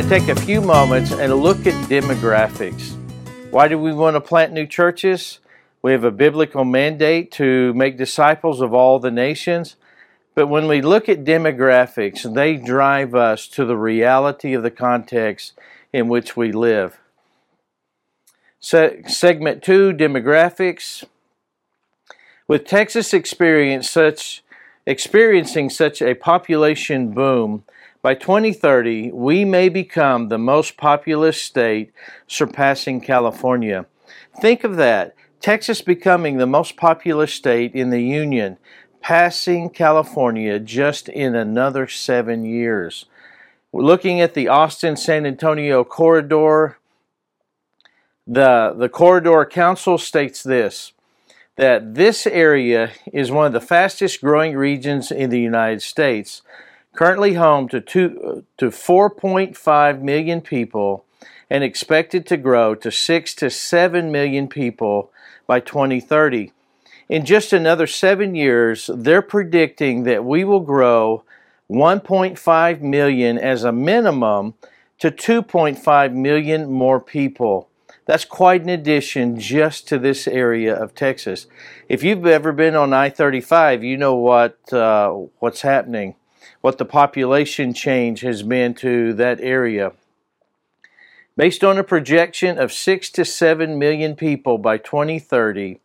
to take a few moments and look at demographics. Why do we want to plant new churches? We have a biblical mandate to make disciples of all the nations. But when we look at demographics, they drive us to the reality of the context in which we live. Se- segment two demographics. With Texas experience such, experiencing such a population boom, by 2030, we may become the most populous state, surpassing California. Think of that. Texas becoming the most populous state in the Union, passing California just in another seven years. We're looking at the Austin San Antonio corridor. The, the corridor council states this that this area is one of the fastest growing regions in the United States currently home to, two, to 4.5 million people and expected to grow to 6 to 7 million people by 2030. In just another seven years, they're predicting that we will grow 1.5 million as a minimum to 2.5 million more people. That's quite an addition just to this area of Texas. If you've ever been on I-35, you know what uh, what's happening what the population change has been to that area. Based on a projection of 6 to 7 million people by 2030,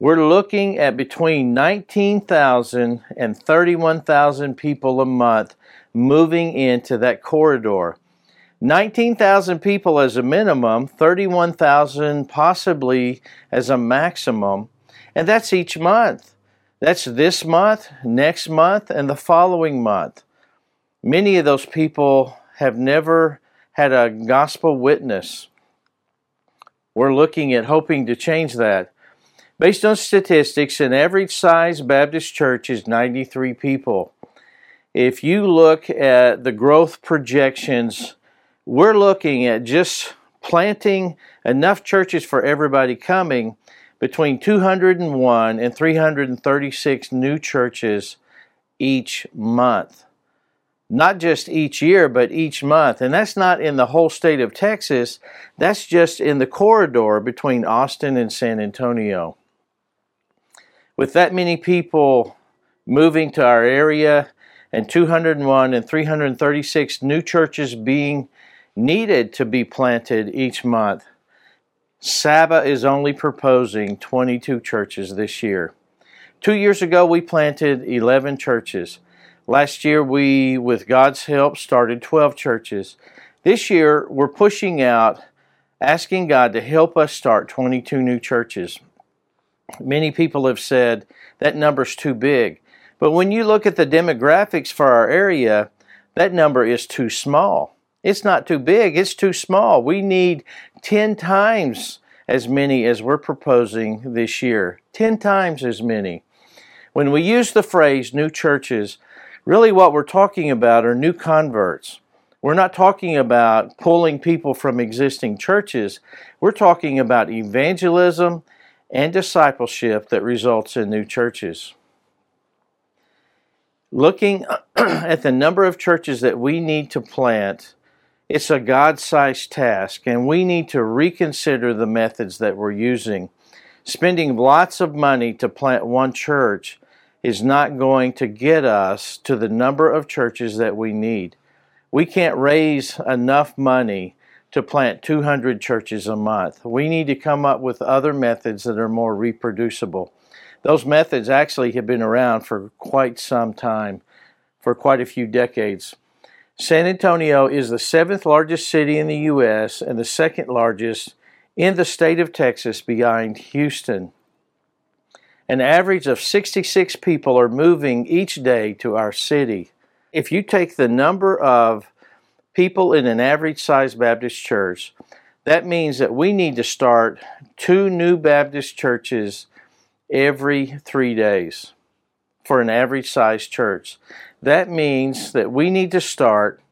we're looking at between 19,000 and 31,000 people a month moving into that corridor. 19,000 people as a minimum, 31,000 possibly as a maximum, and that's each month. That's this month, next month, and the following month. Many of those people have never had a gospel witness. We're looking at hoping to change that. Based on statistics, an average size Baptist church is 93 people. If you look at the growth projections, we're looking at just planting enough churches for everybody coming between 201 and 336 new churches each month. Not just each year, but each month. And that's not in the whole state of Texas, that's just in the corridor between Austin and San Antonio. With that many people moving to our area and 201 and 336 new churches being needed to be planted each month, Saba is only proposing 22 churches this year. Two years ago, we planted 11 churches. Last year, we, with God's help, started 12 churches. This year, we're pushing out, asking God to help us start 22 new churches. Many people have said that number's too big. But when you look at the demographics for our area, that number is too small. It's not too big, it's too small. We need 10 times as many as we're proposing this year. 10 times as many. When we use the phrase new churches, really what we're talking about are new converts. We're not talking about pulling people from existing churches. We're talking about evangelism and discipleship that results in new churches. Looking at the number of churches that we need to plant it's a God sized task, and we need to reconsider the methods that we're using. Spending lots of money to plant one church is not going to get us to the number of churches that we need. We can't raise enough money to plant 200 churches a month. We need to come up with other methods that are more reproducible. Those methods actually have been around for quite some time, for quite a few decades. San Antonio is the seventh largest city in the U.S. and the second largest in the state of Texas behind Houston. An average of 66 people are moving each day to our city. If you take the number of people in an average sized Baptist church, that means that we need to start two new Baptist churches every three days for an average sized church. That means that we need to start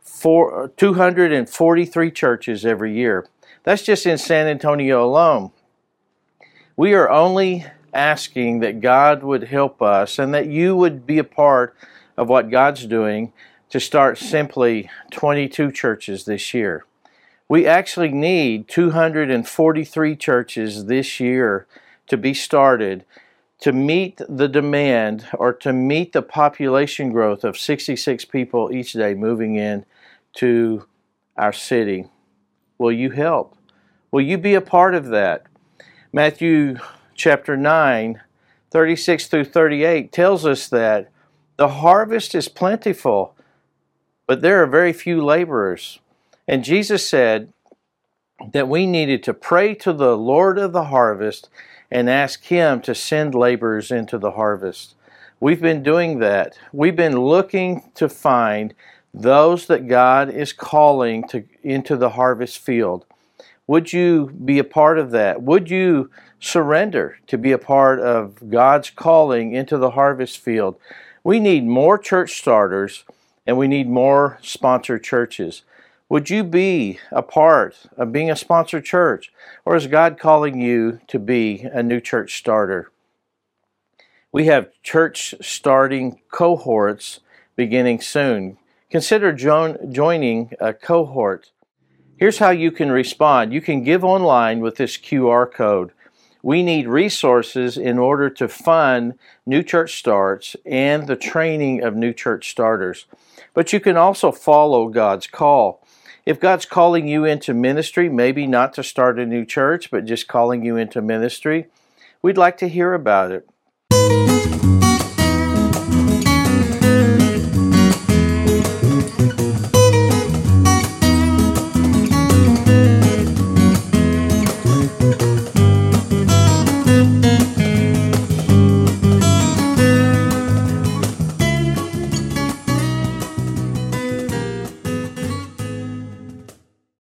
four, 243 churches every year. That's just in San Antonio alone. We are only asking that God would help us and that you would be a part of what God's doing to start simply 22 churches this year. We actually need 243 churches this year to be started to meet the demand or to meet the population growth of 66 people each day moving in to our city. Will you help? Will you be a part of that? Matthew chapter 9, 36 through 38 tells us that the harvest is plentiful, but there are very few laborers. And Jesus said that we needed to pray to the Lord of the harvest and ask Him to send laborers into the harvest. We've been doing that. We've been looking to find those that God is calling to into the harvest field. Would you be a part of that? Would you surrender to be a part of God's calling into the harvest field? We need more church starters and we need more sponsored churches. Would you be a part of being a sponsored church? Or is God calling you to be a new church starter? We have church starting cohorts beginning soon. Consider joining a cohort. Here's how you can respond you can give online with this QR code. We need resources in order to fund new church starts and the training of new church starters. But you can also follow God's call if God's calling you into ministry, maybe not to start a new church, but just calling you into ministry, we'd like to hear about it.